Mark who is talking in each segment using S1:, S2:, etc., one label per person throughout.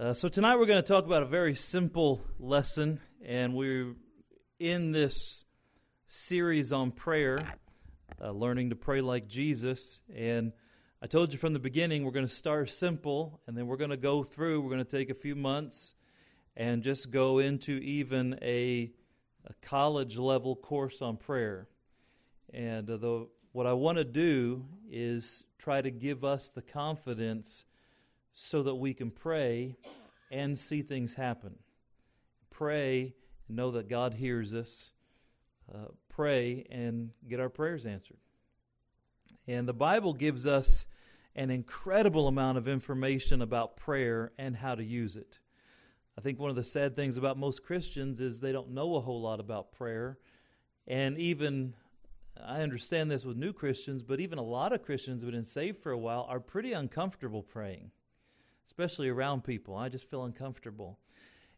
S1: Uh, so, tonight we're going to talk about a very simple lesson, and we're in this series on prayer, uh, learning to pray like Jesus. And I told you from the beginning we're going to start simple, and then we're going to go through, we're going to take a few months and just go into even a, a college level course on prayer. And uh, the, what I want to do is try to give us the confidence so that we can pray and see things happen. Pray and know that God hears us. Uh, pray and get our prayers answered. And the Bible gives us an incredible amount of information about prayer and how to use it. I think one of the sad things about most Christians is they don't know a whole lot about prayer. And even, I understand this with new Christians, but even a lot of Christians who have been saved for a while are pretty uncomfortable praying especially around people. I just feel uncomfortable.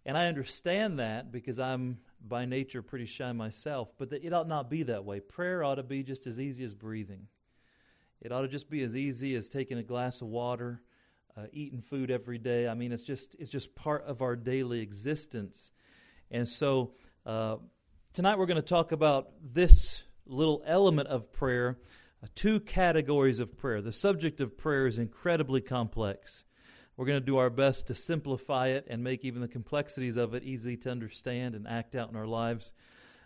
S1: And I understand that because I'm by nature pretty shy myself, but it ought not be that way. Prayer ought to be just as easy as breathing. It ought to just be as easy as taking a glass of water, uh, eating food every day. I mean, it's just it's just part of our daily existence. And so uh, tonight we're going to talk about this little element of prayer, uh, two categories of prayer. The subject of prayer is incredibly complex. We're going to do our best to simplify it and make even the complexities of it easy to understand and act out in our lives.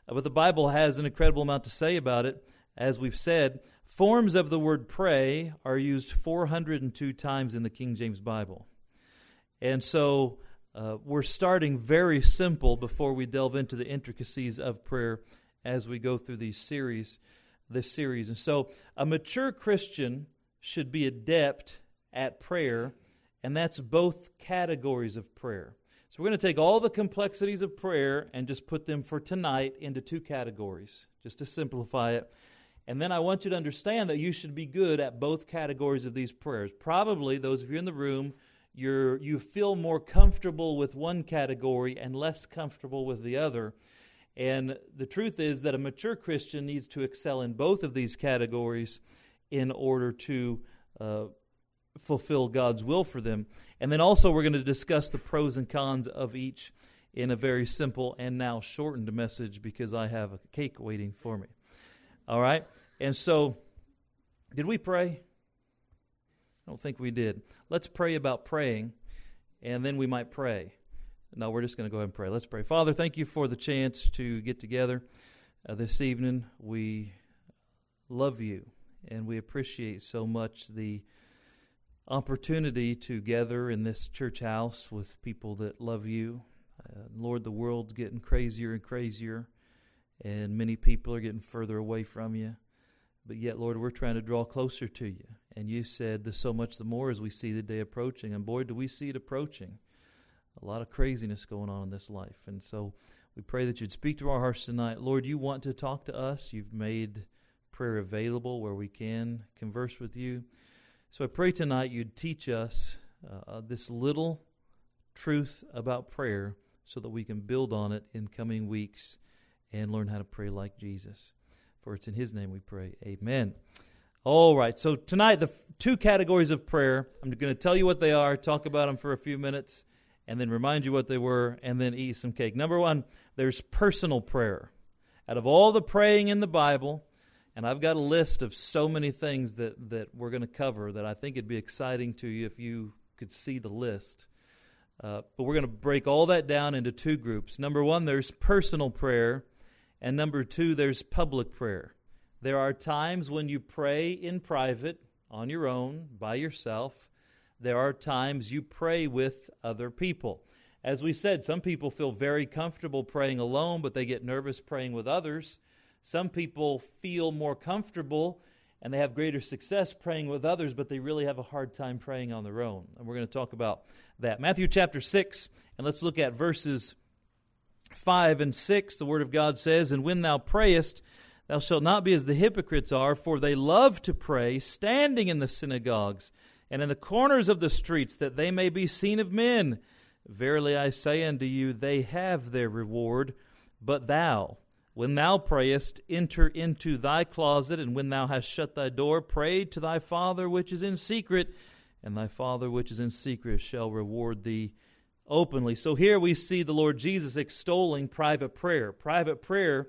S1: Uh, but the Bible has an incredible amount to say about it. As we've said, forms of the word pray are used 402 times in the King James Bible. And so uh, we're starting very simple before we delve into the intricacies of prayer as we go through these series, this series. And so a mature Christian should be adept at prayer and that's both categories of prayer. So we're going to take all the complexities of prayer and just put them for tonight into two categories, just to simplify it. And then I want you to understand that you should be good at both categories of these prayers. Probably those of you in the room, you're, you feel more comfortable with one category and less comfortable with the other. And the truth is that a mature Christian needs to excel in both of these categories in order to uh, fulfill God's will for them. And then also, we're going to discuss the pros and cons of each in a very simple and now shortened message because I have a cake waiting for me. All right? And so, did we pray? I don't think we did. Let's pray about praying, and then we might pray. No, we're just going to go ahead and pray. Let's pray. Father, thank you for the chance to get together uh, this evening. We love you, and we appreciate so much the opportunity to gather in this church house with people that love you. Uh, Lord, the world's getting crazier and crazier, and many people are getting further away from you. But yet, Lord, we're trying to draw closer to you. And you said so much the more as we see the day approaching. And boy, do we see it approaching. A lot of craziness going on in this life. And so we pray that you'd speak to our hearts tonight. Lord, you want to talk to us. You've made prayer available where we can converse with you. So I pray tonight you'd teach us uh, this little truth about prayer so that we can build on it in coming weeks and learn how to pray like Jesus. For it's in His name we pray. Amen. All right, so tonight, the two categories of prayer, I'm going to tell you what they are, talk about them for a few minutes, and then remind you what they were, and then eat some cake. Number one, there's personal prayer. Out of all the praying in the Bible, and I've got a list of so many things that, that we're going to cover that I think it'd be exciting to you if you could see the list. Uh, but we're going to break all that down into two groups. Number one, there's personal prayer, and number two, there's public prayer. There are times when you pray in private, on your own, by yourself. There are times you pray with other people. As we said, some people feel very comfortable praying alone, but they get nervous praying with others. Some people feel more comfortable and they have greater success praying with others, but they really have a hard time praying on their own. And we're going to talk about that. Matthew chapter 6, and let's look at verses 5 and 6. The Word of God says, And when thou prayest, thou shalt not be as the hypocrites are, for they love to pray, standing in the synagogues and in the corners of the streets, that they may be seen of men. Verily I say unto you, they have their reward. But thou, when thou prayest, enter into thy closet, and when thou hast shut thy door, pray to thy Father which is in secret, and thy Father which is in secret shall reward thee openly. So here we see the Lord Jesus extolling private prayer. Private prayer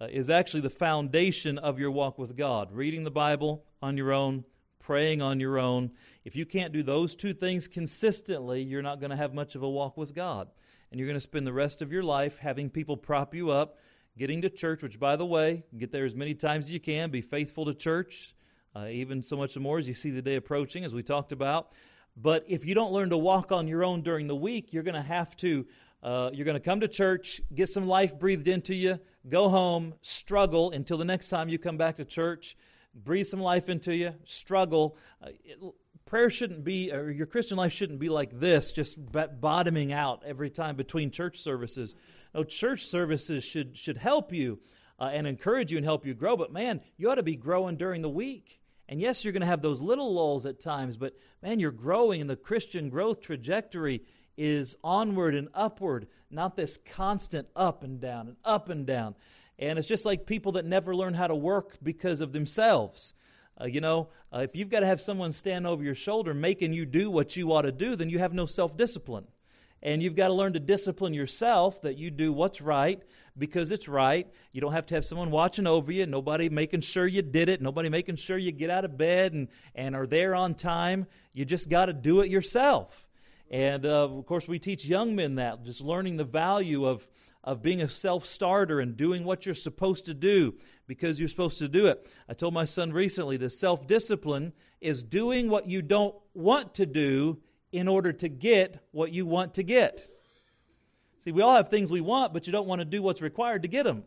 S1: uh, is actually the foundation of your walk with God. Reading the Bible on your own, praying on your own. If you can't do those two things consistently, you're not going to have much of a walk with God. And you're going to spend the rest of your life having people prop you up, getting to church, which, by the way, get there as many times as you can. Be faithful to church, uh, even so much more as you see the day approaching, as we talked about. But if you don't learn to walk on your own during the week, you're going to have to. Uh, you're going to come to church, get some life breathed into you, go home, struggle until the next time you come back to church, breathe some life into you, struggle. Uh, it, prayer shouldn't be, or your Christian life shouldn't be like this, just bottoming out every time between church services. No, church services should should help you uh, and encourage you and help you grow. But man, you ought to be growing during the week. And yes, you're going to have those little lulls at times, but man, you're growing, and the Christian growth trajectory is onward and upward, not this constant up and down and up and down. And it's just like people that never learn how to work because of themselves. Uh, you know, uh, if you've got to have someone stand over your shoulder making you do what you ought to do, then you have no self discipline. And you've got to learn to discipline yourself that you do what's right because it's right. You don't have to have someone watching over you, nobody making sure you did it, nobody making sure you get out of bed and, and are there on time. You just got to do it yourself. And uh, of course, we teach young men that, just learning the value of, of being a self starter and doing what you're supposed to do because you're supposed to do it. I told my son recently that self discipline is doing what you don't want to do in order to get what you want to get. See, we all have things we want, but you don't want to do what's required to get them.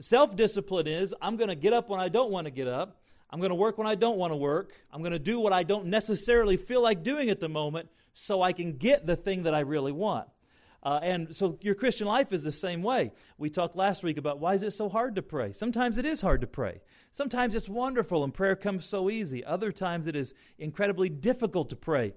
S1: Self discipline is I'm going to get up when I don't want to get up. I'm going to work when I don't want to work. I'm going to do what I don't necessarily feel like doing at the moment so I can get the thing that I really want. Uh, and so your Christian life is the same way. We talked last week about why is it so hard to pray? Sometimes it is hard to pray. Sometimes it's wonderful and prayer comes so easy. Other times it is incredibly difficult to pray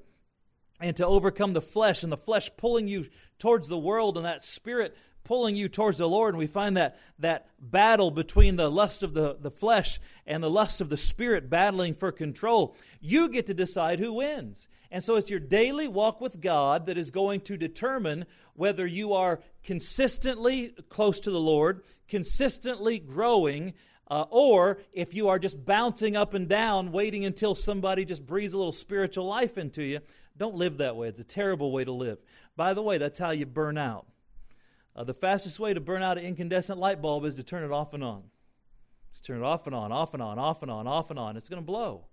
S1: and to overcome the flesh and the flesh pulling you towards the world and that spirit pulling you towards the Lord. And we find that, that battle between the lust of the, the flesh and the lust of the spirit battling for control. You get to decide who wins. And so it's your daily walk with God that is going to determine whether you are consistently close to the Lord, consistently growing, uh, or if you are just bouncing up and down, waiting until somebody just breathes a little spiritual life into you don't live that way. It's a terrible way to live. By the way, that's how you burn out. Uh, the fastest way to burn out an incandescent light bulb is to turn it off and on. Just turn it off and on, off and on, off and on, off and on. It's going to blow.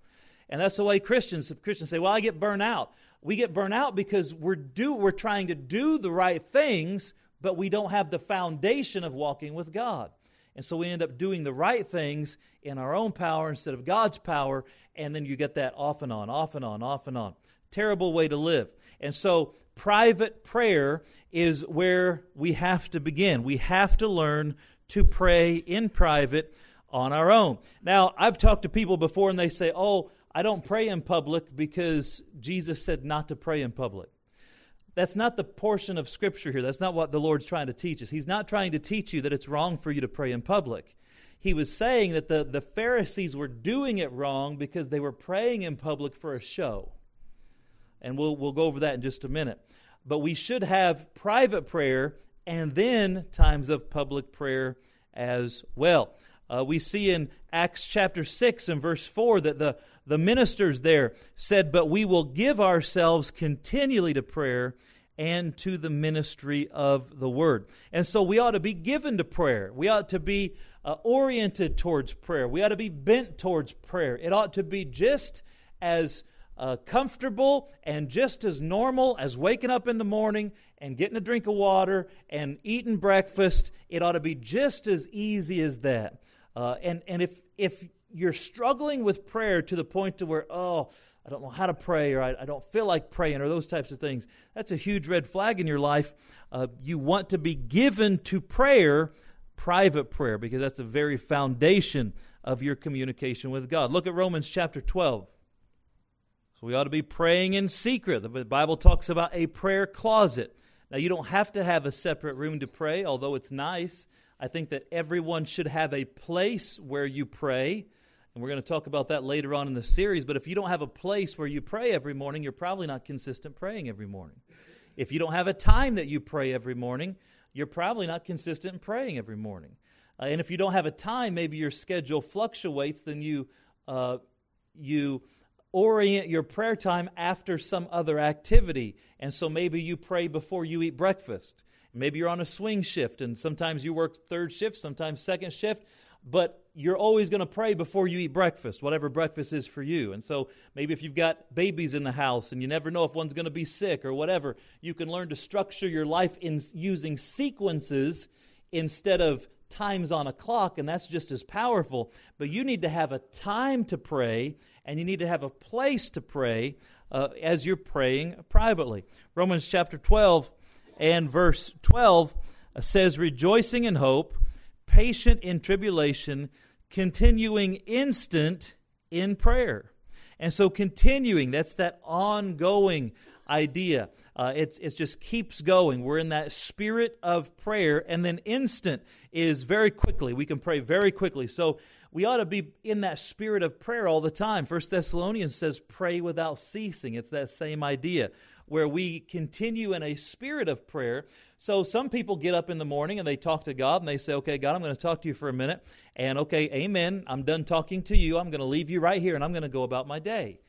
S1: And that's the way Christians Christians say, "Well, I get burnt out." We get burnt out because we're do we're trying to do the right things, but we don't have the foundation of walking with God. And so we end up doing the right things in our own power instead of God's power, and then you get that off and on, off and on, off and on. Terrible way to live. And so, private prayer is where we have to begin. We have to learn to pray in private on our own. Now, I've talked to people before and they say, Oh, I don't pray in public because Jesus said not to pray in public. That's not the portion of Scripture here. That's not what the Lord's trying to teach us. He's not trying to teach you that it's wrong for you to pray in public. He was saying that the, the Pharisees were doing it wrong because they were praying in public for a show and we'll, we'll go over that in just a minute. But we should have private prayer and then times of public prayer as well. Uh, we see in Acts chapter 6 and verse 4 that the, the ministers there said, But we will give ourselves continually to prayer and to the ministry of the word. And so we ought to be given to prayer. We ought to be uh, oriented towards prayer. We ought to be bent towards prayer. It ought to be just as uh, comfortable and just as normal as waking up in the morning and getting a drink of water and eating breakfast. It ought to be just as easy as that. Uh, and and if if you're struggling with prayer to the point to where oh I don't know how to pray or I, I don't feel like praying or those types of things, that's a huge red flag in your life. Uh, you want to be given to prayer, private prayer, because that's the very foundation of your communication with God. Look at Romans chapter 12. So we ought to be praying in secret. The Bible talks about a prayer closet. Now, you don't have to have a separate room to pray, although it's nice. I think that everyone should have a place where you pray. And we're going to talk about that later on in the series. But if you don't have a place where you pray every morning, you're probably not consistent praying every morning. If you don't have a time that you pray every morning, you're probably not consistent in praying every morning. Uh, and if you don't have a time, maybe your schedule fluctuates, then you uh, you orient your prayer time after some other activity. And so maybe you pray before you eat breakfast. Maybe you're on a swing shift, and sometimes you work third shift, sometimes second shift but you're always going to pray before you eat breakfast, whatever breakfast is for you. And so maybe if you've got babies in the house and you never know if one's going to be sick or whatever, you can learn to structure your life in using sequences instead of times on a clock, and that's just as powerful. But you need to have a time to pray, and you need to have a place to pray uh, as you're praying privately. Romans chapter 12 and verse 12 says, Rejoicing in hope patient in tribulation, continuing instant in prayer. And so, continuing, that's that ongoing idea. Uh, it, it just keeps going. We're in that spirit of prayer, and then instant is very quickly. We can pray very quickly. So, we ought to be in that spirit of prayer all the time. First Thessalonians says, pray without ceasing. It's that same idea where we continue in a spirit of prayer. So some people get up in the morning and they talk to God and they say, Okay, God, I'm going to talk to you for a minute. And okay, amen. I'm done talking to you. I'm going to leave you right here and I'm going to go about my day.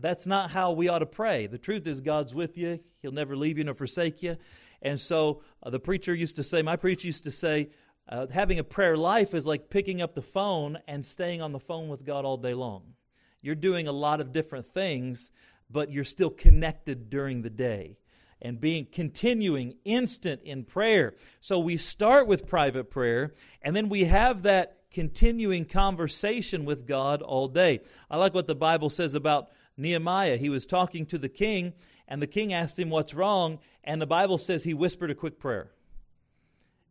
S1: That's not how we ought to pray. The truth is, God's with you, He'll never leave you nor forsake you. And so uh, the preacher used to say, my preacher used to say, uh, having a prayer life is like picking up the phone and staying on the phone with God all day long. You're doing a lot of different things, but you're still connected during the day and being continuing instant in prayer. So we start with private prayer and then we have that continuing conversation with God all day. I like what the Bible says about Nehemiah. He was talking to the king and the king asked him what's wrong and the Bible says he whispered a quick prayer.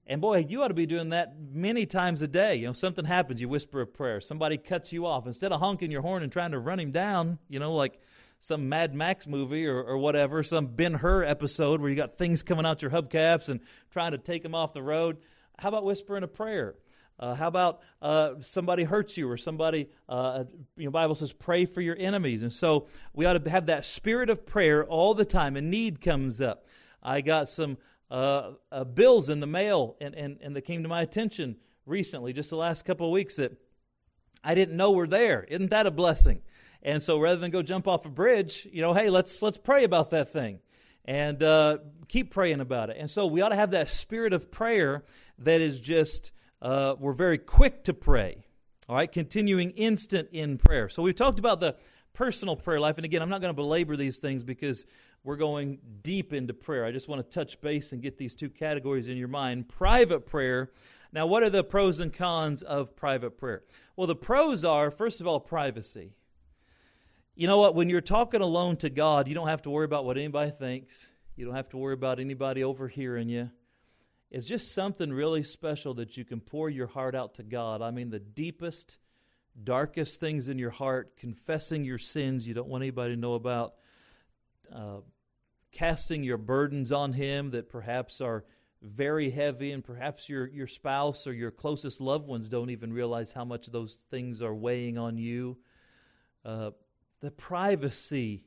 S1: And boy, you ought to be doing that many times a day. You know, something happens, you whisper a prayer. Somebody cuts you off. Instead of honking your horn and trying to run him down, you know, like some Mad Max movie or, or whatever, some Ben Hur episode where you got things coming out your hubcaps and trying to take them off the road. How about whispering a prayer? Uh, how about uh, somebody hurts you or somebody, uh, you know, Bible says pray for your enemies. And so we ought to have that spirit of prayer all the time. A need comes up. I got some uh, uh, bills in the mail and, and, and that came to my attention recently, just the last couple of weeks that I didn't know were there. Isn't that a blessing? And so rather than go jump off a bridge, you know, hey, let's let's pray about that thing and uh, keep praying about it. And so we ought to have that spirit of prayer that is just uh, we're very quick to pray. All right, continuing instant in prayer. So we've talked about the personal prayer life, and again, I'm not going to belabor these things because we're going deep into prayer. I just want to touch base and get these two categories in your mind. Private prayer. Now, what are the pros and cons of private prayer? Well, the pros are, first of all, privacy. You know what? When you're talking alone to God, you don't have to worry about what anybody thinks. You don't have to worry about anybody overhearing you. It's just something really special that you can pour your heart out to God. I mean, the deepest, darkest things in your heart, confessing your sins you don't want anybody to know about, uh, casting your burdens on Him that perhaps are very heavy, and perhaps your, your spouse or your closest loved ones don't even realize how much those things are weighing on you. Uh, the privacy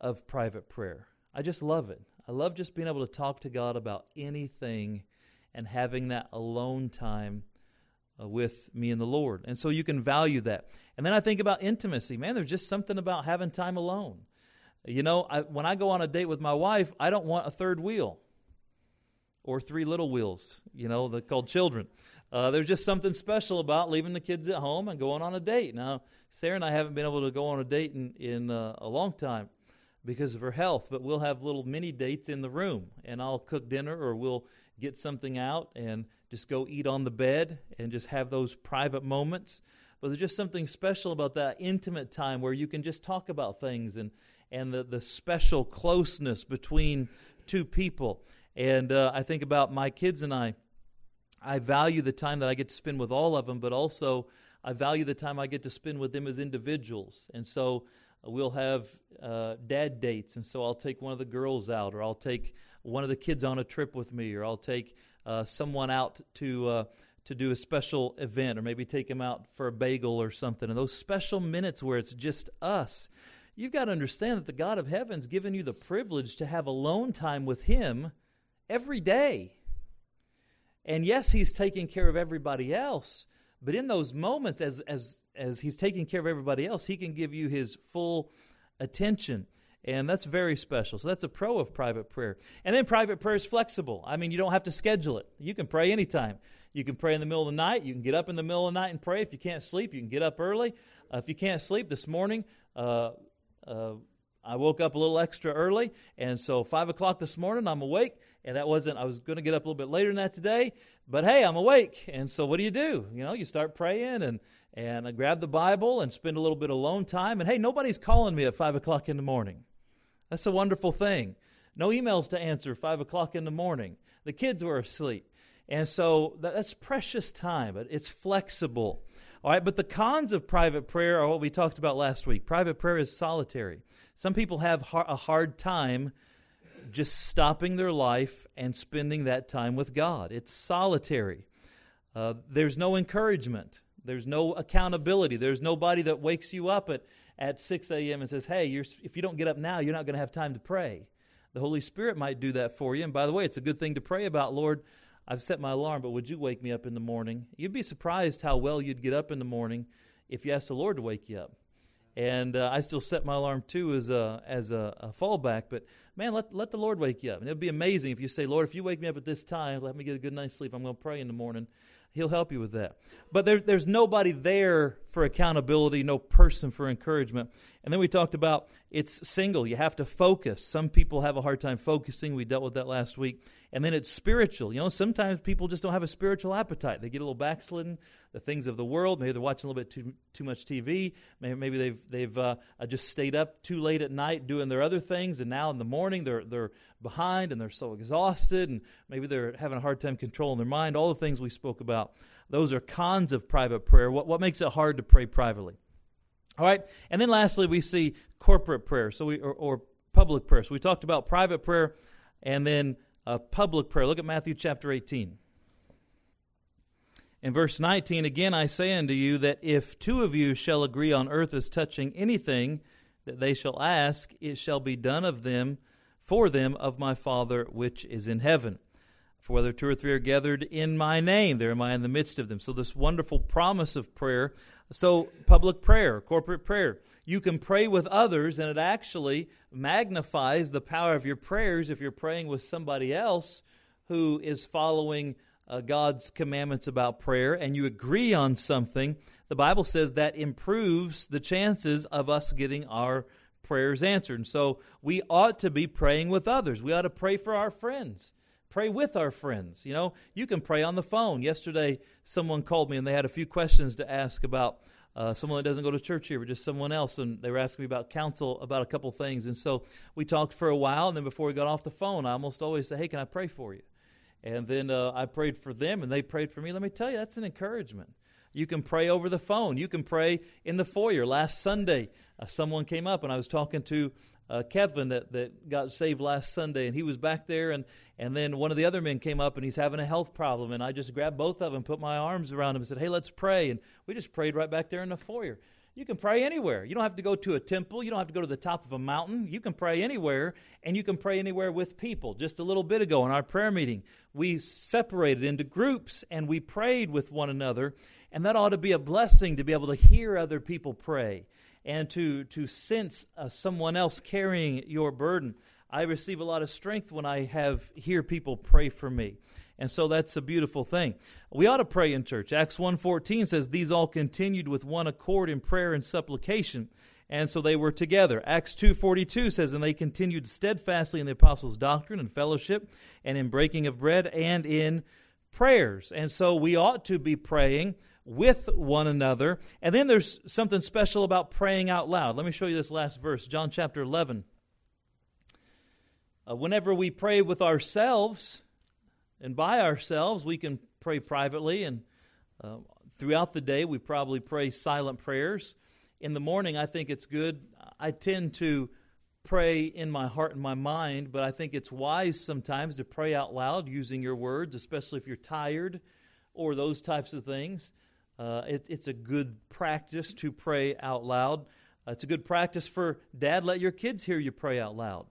S1: of private prayer. I just love it. I love just being able to talk to God about anything and having that alone time uh, with me and the Lord. And so you can value that. And then I think about intimacy. Man, there's just something about having time alone. You know, I, when I go on a date with my wife, I don't want a third wheel or three little wheels, you know, they're called children. Uh, there's just something special about leaving the kids at home and going on a date. Now, Sarah and I haven't been able to go on a date in, in uh, a long time because of her health, but we'll have little mini dates in the room, and I'll cook dinner or we'll get something out and just go eat on the bed and just have those private moments. But there's just something special about that intimate time where you can just talk about things and, and the, the special closeness between two people. And uh, I think about my kids and I I value the time that I get to spend with all of them, but also I value the time I get to spend with them as individuals. And so we'll have uh, dad dates, and so I'll take one of the girls out, or I'll take one of the kids on a trip with me, or I'll take uh, someone out to uh, to do a special event, or maybe take them out for a bagel or something. And those special minutes where it's just us, you've got to understand that the God of heaven's given you the privilege to have alone time with Him every day. And yes, He's taking care of everybody else, but in those moments, as, as, as He's taking care of everybody else, He can give you His full attention. And that's very special. So that's a pro of private prayer. And then private prayer is flexible. I mean, you don't have to schedule it. You can pray anytime. You can pray in the middle of the night. You can get up in the middle of the night and pray. If you can't sleep, you can get up early. Uh, if you can't sleep this morning, uh, uh, I woke up a little extra early, and so five o'clock this morning I'm awake, and that wasn't. I was going to get up a little bit later than that today, but hey, I'm awake, and so what do you do? You know, you start praying and and I grab the Bible and spend a little bit of alone time, and hey, nobody's calling me at five o'clock in the morning. That's a wonderful thing. No emails to answer five o'clock in the morning. The kids were asleep, and so that's precious time. But it's flexible. All right, but the cons of private prayer are what we talked about last week. Private prayer is solitary. Some people have a hard time just stopping their life and spending that time with God. It's solitary. Uh, there's no encouragement. There's no accountability. There's nobody that wakes you up at, at 6 a.m. and says, hey, if you don't get up now, you're not going to have time to pray. The Holy Spirit might do that for you. And by the way, it's a good thing to pray about. Lord, I've set my alarm, but would you wake me up in the morning? You'd be surprised how well you'd get up in the morning if you asked the Lord to wake you up. And uh, I still set my alarm too as a as a, a, fallback. But man, let let the Lord wake you up. And it'd be amazing if you say, Lord, if you wake me up at this time, let me get a good night's sleep. I'm going to pray in the morning. He'll help you with that. But there, there's nobody there for accountability, no person for encouragement. And then we talked about it's single. You have to focus. Some people have a hard time focusing. We dealt with that last week. And then it's spiritual. You know, sometimes people just don't have a spiritual appetite. They get a little backslidden, the things of the world. Maybe they're watching a little bit too, too much TV. Maybe, maybe they've, they've uh, just stayed up too late at night doing their other things. And now in the morning they're, they're behind and they're so exhausted. And maybe they're having a hard time controlling their mind. All the things we spoke about. Those are cons of private prayer. What, what makes it hard to pray privately? All right. And then lastly, we see corporate prayer. So we, or, or public prayer. So we talked about private prayer and then a public prayer. Look at Matthew chapter 18. In verse 19, again I say unto you that if two of you shall agree on earth as touching anything that they shall ask, it shall be done of them for them of my Father which is in heaven. For whether two or three are gathered in my name, there am I in the midst of them. So, this wonderful promise of prayer. So, public prayer, corporate prayer. You can pray with others, and it actually magnifies the power of your prayers if you're praying with somebody else who is following uh, God's commandments about prayer and you agree on something. The Bible says that improves the chances of us getting our prayers answered. And so we ought to be praying with others. We ought to pray for our friends pray with our friends. You know, you can pray on the phone. Yesterday, someone called me and they had a few questions to ask about uh, someone that doesn't go to church here, but just someone else, and they were asking me about counsel about a couple things. And so we talked for a while, and then before we got off the phone, I almost always say, "Hey, can I pray for you?" And then uh, I prayed for them, and they prayed for me. Let me tell you, that's an encouragement. You can pray over the phone. You can pray in the foyer. Last Sunday, uh, someone came up, and I was talking to uh, Kevin that, that got saved last Sunday, and he was back there, and, and then one of the other men came up, and he's having a health problem, and I just grabbed both of them, put my arms around him, and said, "Hey, let's pray," and we just prayed right back there in the foyer. You can pray anywhere. You don't have to go to a temple. You don't have to go to the top of a mountain. You can pray anywhere, and you can pray anywhere with people. Just a little bit ago in our prayer meeting, we separated into groups and we prayed with one another, and that ought to be a blessing to be able to hear other people pray and to, to sense uh, someone else carrying your burden. I receive a lot of strength when I have hear people pray for me. And so that's a beautiful thing. We ought to pray in church. Acts 1:14 says these all continued with one accord in prayer and supplication. And so they were together. Acts 2:42 says and they continued steadfastly in the apostles' doctrine and fellowship and in breaking of bread and in prayers. And so we ought to be praying with one another. And then there's something special about praying out loud. Let me show you this last verse, John chapter 11. Uh, whenever we pray with ourselves and by ourselves, we can pray privately. And uh, throughout the day, we probably pray silent prayers. In the morning, I think it's good. I tend to pray in my heart and my mind, but I think it's wise sometimes to pray out loud using your words, especially if you're tired or those types of things. Uh, it, it's a good practice to pray out loud. Uh, it's a good practice for dad, let your kids hear you pray out loud.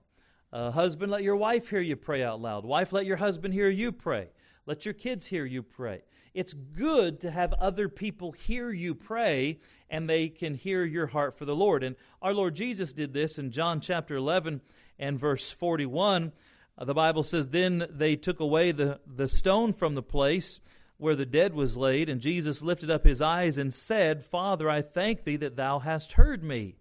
S1: Uh, husband, let your wife hear you pray out loud. Wife, let your husband hear you pray. Let your kids hear you pray. It's good to have other people hear you pray and they can hear your heart for the Lord. And our Lord Jesus did this in John chapter 11 and verse 41. Uh, the Bible says, Then they took away the, the stone from the place where the dead was laid, and Jesus lifted up his eyes and said, Father, I thank thee that thou hast heard me.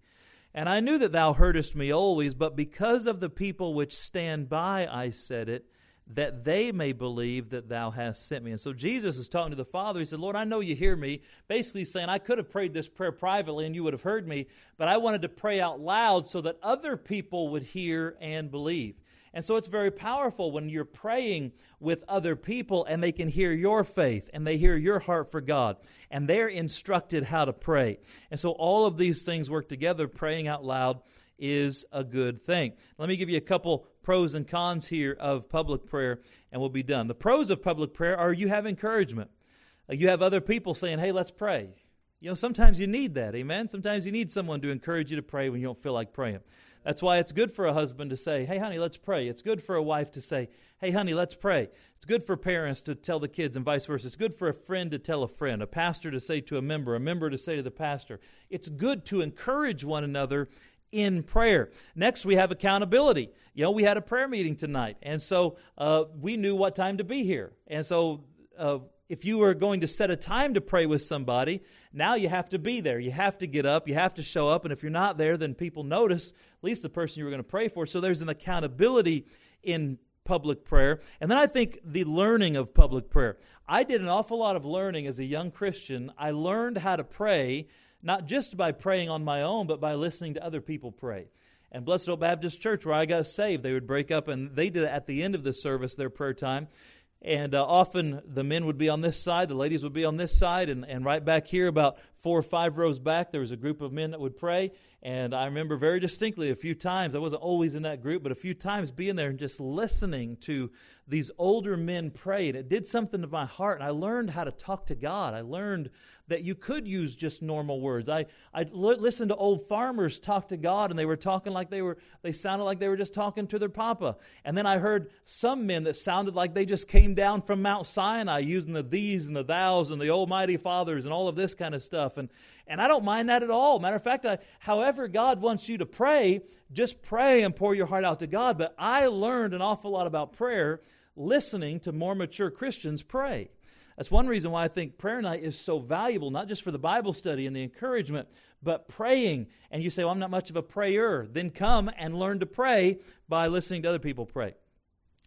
S1: And I knew that thou heardest me always, but because of the people which stand by, I said it, that they may believe that thou hast sent me. And so Jesus is talking to the Father. He said, Lord, I know you hear me. Basically saying, I could have prayed this prayer privately and you would have heard me, but I wanted to pray out loud so that other people would hear and believe. And so it's very powerful when you're praying with other people and they can hear your faith and they hear your heart for God and they're instructed how to pray. And so all of these things work together. Praying out loud is a good thing. Let me give you a couple pros and cons here of public prayer and we'll be done. The pros of public prayer are you have encouragement. Uh, you have other people saying, hey, let's pray. You know, sometimes you need that, amen? Sometimes you need someone to encourage you to pray when you don't feel like praying. That's why it's good for a husband to say, Hey, honey, let's pray. It's good for a wife to say, Hey, honey, let's pray. It's good for parents to tell the kids and vice versa. It's good for a friend to tell a friend, a pastor to say to a member, a member to say to the pastor. It's good to encourage one another in prayer. Next, we have accountability. You know, we had a prayer meeting tonight, and so uh, we knew what time to be here. And so, uh, if you were going to set a time to pray with somebody, now you have to be there. You have to get up. You have to show up. And if you're not there, then people notice, at least the person you were going to pray for. So there's an accountability in public prayer. And then I think the learning of public prayer. I did an awful lot of learning as a young Christian. I learned how to pray, not just by praying on my own, but by listening to other people pray. And Blessed Old Baptist Church, where I got saved, they would break up and they did at the end of the service their prayer time. And uh, often the men would be on this side, the ladies would be on this side, and, and right back here, about four or five rows back, there was a group of men that would pray. And I remember very distinctly a few times, I wasn't always in that group, but a few times being there and just listening to these older men pray. And it did something to my heart, and I learned how to talk to God. I learned that you could use just normal words. I, I listened to old farmers talk to God, and they were talking like they were, they sounded like they were just talking to their papa. And then I heard some men that sounded like they just came down from Mount Sinai using the these and the thous and the almighty fathers and all of this kind of stuff. And, and I don't mind that at all. Matter of fact, I, however God wants you to pray, just pray and pour your heart out to God. But I learned an awful lot about prayer listening to more mature Christians pray. That's one reason why I think prayer night is so valuable, not just for the Bible study and the encouragement, but praying. And you say, Well, I'm not much of a prayer. Then come and learn to pray by listening to other people pray.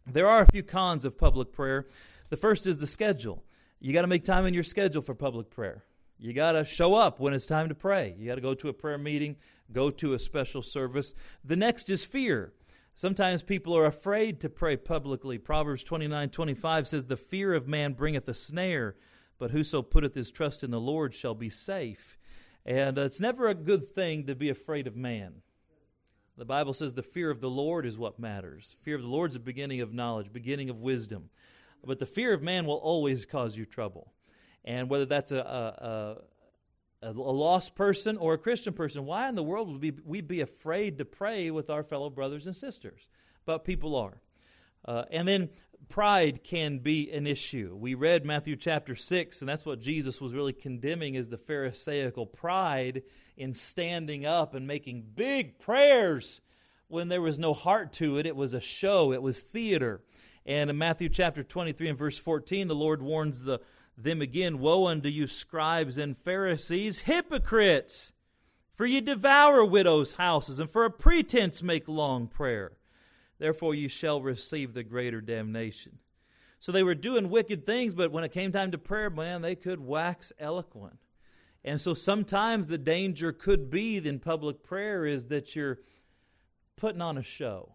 S1: There are a few cons of public prayer. The first is the schedule. You got to make time in your schedule for public prayer. You got to show up when it's time to pray. You got to go to a prayer meeting, go to a special service. The next is fear. Sometimes people are afraid to pray publicly. Proverbs 29 25 says, The fear of man bringeth a snare, but whoso putteth his trust in the Lord shall be safe. And uh, it's never a good thing to be afraid of man. The Bible says the fear of the Lord is what matters. Fear of the Lord is the beginning of knowledge, beginning of wisdom. But the fear of man will always cause you trouble. And whether that's a, a, a, a lost person or a Christian person, why in the world would we, we be afraid to pray with our fellow brothers and sisters? But people are. Uh, and then pride can be an issue. We read Matthew chapter 6, and that's what Jesus was really condemning is the Pharisaical pride in standing up and making big prayers when there was no heart to it. It was a show, it was theater. And in Matthew chapter 23 and verse 14, the Lord warns the them again, Woe unto you, scribes and Pharisees, hypocrites! For ye devour widows' houses, and for a pretense make long prayer. Therefore ye shall receive the greater damnation. So they were doing wicked things, but when it came time to prayer, man, they could wax eloquent. And so sometimes the danger could be in public prayer is that you're putting on a show.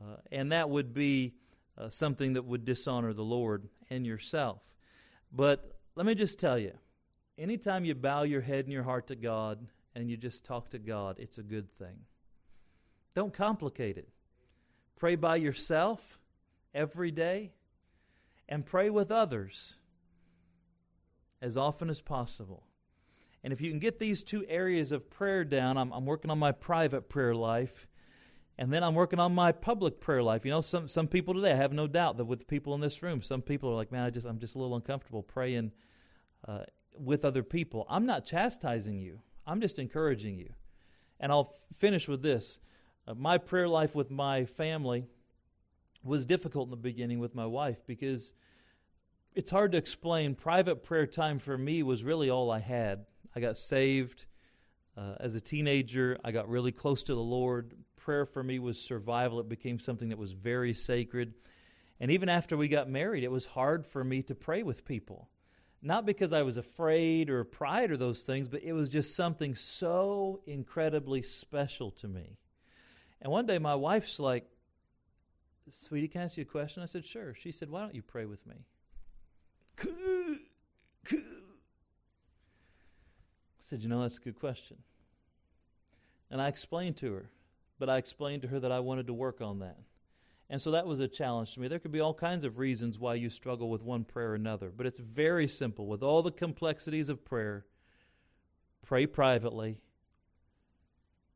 S1: Uh, and that would be uh, something that would dishonor the Lord and yourself. But let me just tell you anytime you bow your head and your heart to God and you just talk to God, it's a good thing. Don't complicate it. Pray by yourself every day and pray with others as often as possible. And if you can get these two areas of prayer down, I'm, I'm working on my private prayer life. And then I'm working on my public prayer life. You know, some some people today, I have no doubt that with people in this room, some people are like, "Man, I just I'm just a little uncomfortable praying uh, with other people." I'm not chastising you. I'm just encouraging you. And I'll finish with this: uh, my prayer life with my family was difficult in the beginning with my wife because it's hard to explain. Private prayer time for me was really all I had. I got saved uh, as a teenager. I got really close to the Lord. Prayer for me was survival. It became something that was very sacred. And even after we got married, it was hard for me to pray with people. Not because I was afraid or pride or those things, but it was just something so incredibly special to me. And one day my wife's like, Sweetie, can I ask you a question? I said, Sure. She said, Why don't you pray with me? I said, You know, that's a good question. And I explained to her, but I explained to her that I wanted to work on that. And so that was a challenge to me. There could be all kinds of reasons why you struggle with one prayer or another, but it's very simple. With all the complexities of prayer, pray privately,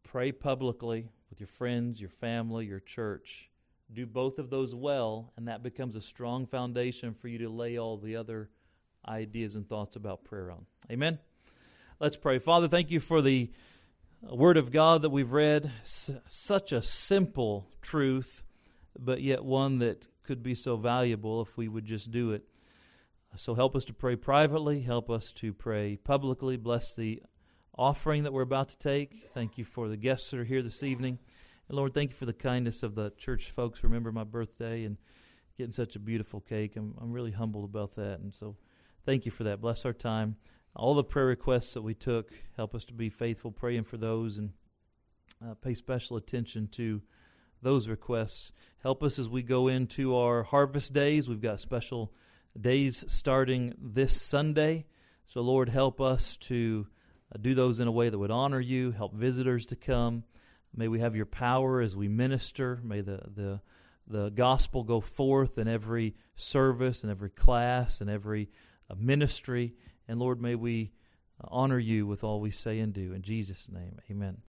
S1: pray publicly with your friends, your family, your church. Do both of those well, and that becomes a strong foundation for you to lay all the other ideas and thoughts about prayer on. Amen? Let's pray. Father, thank you for the Word of God that we've read. Such a simple truth, but yet one that could be so valuable if we would just do it. So help us to pray privately, help us to pray publicly. Bless the offering that we're about to take. Thank you for the guests that are here this evening. And Lord, thank you for the kindness of the church folks. Remember my birthday and getting such a beautiful cake. I'm, I'm really humbled about that. And so thank you for that. Bless our time. All the prayer requests that we took, help us to be faithful praying for those and uh, pay special attention to those requests. Help us as we go into our harvest days. We've got special days starting this Sunday. So, Lord, help us to uh, do those in a way that would honor you, help visitors to come. May we have your power as we minister. May the, the, the gospel go forth in every service, in every class, in every uh, ministry. And Lord, may we honor you with all we say and do. In Jesus' name, amen.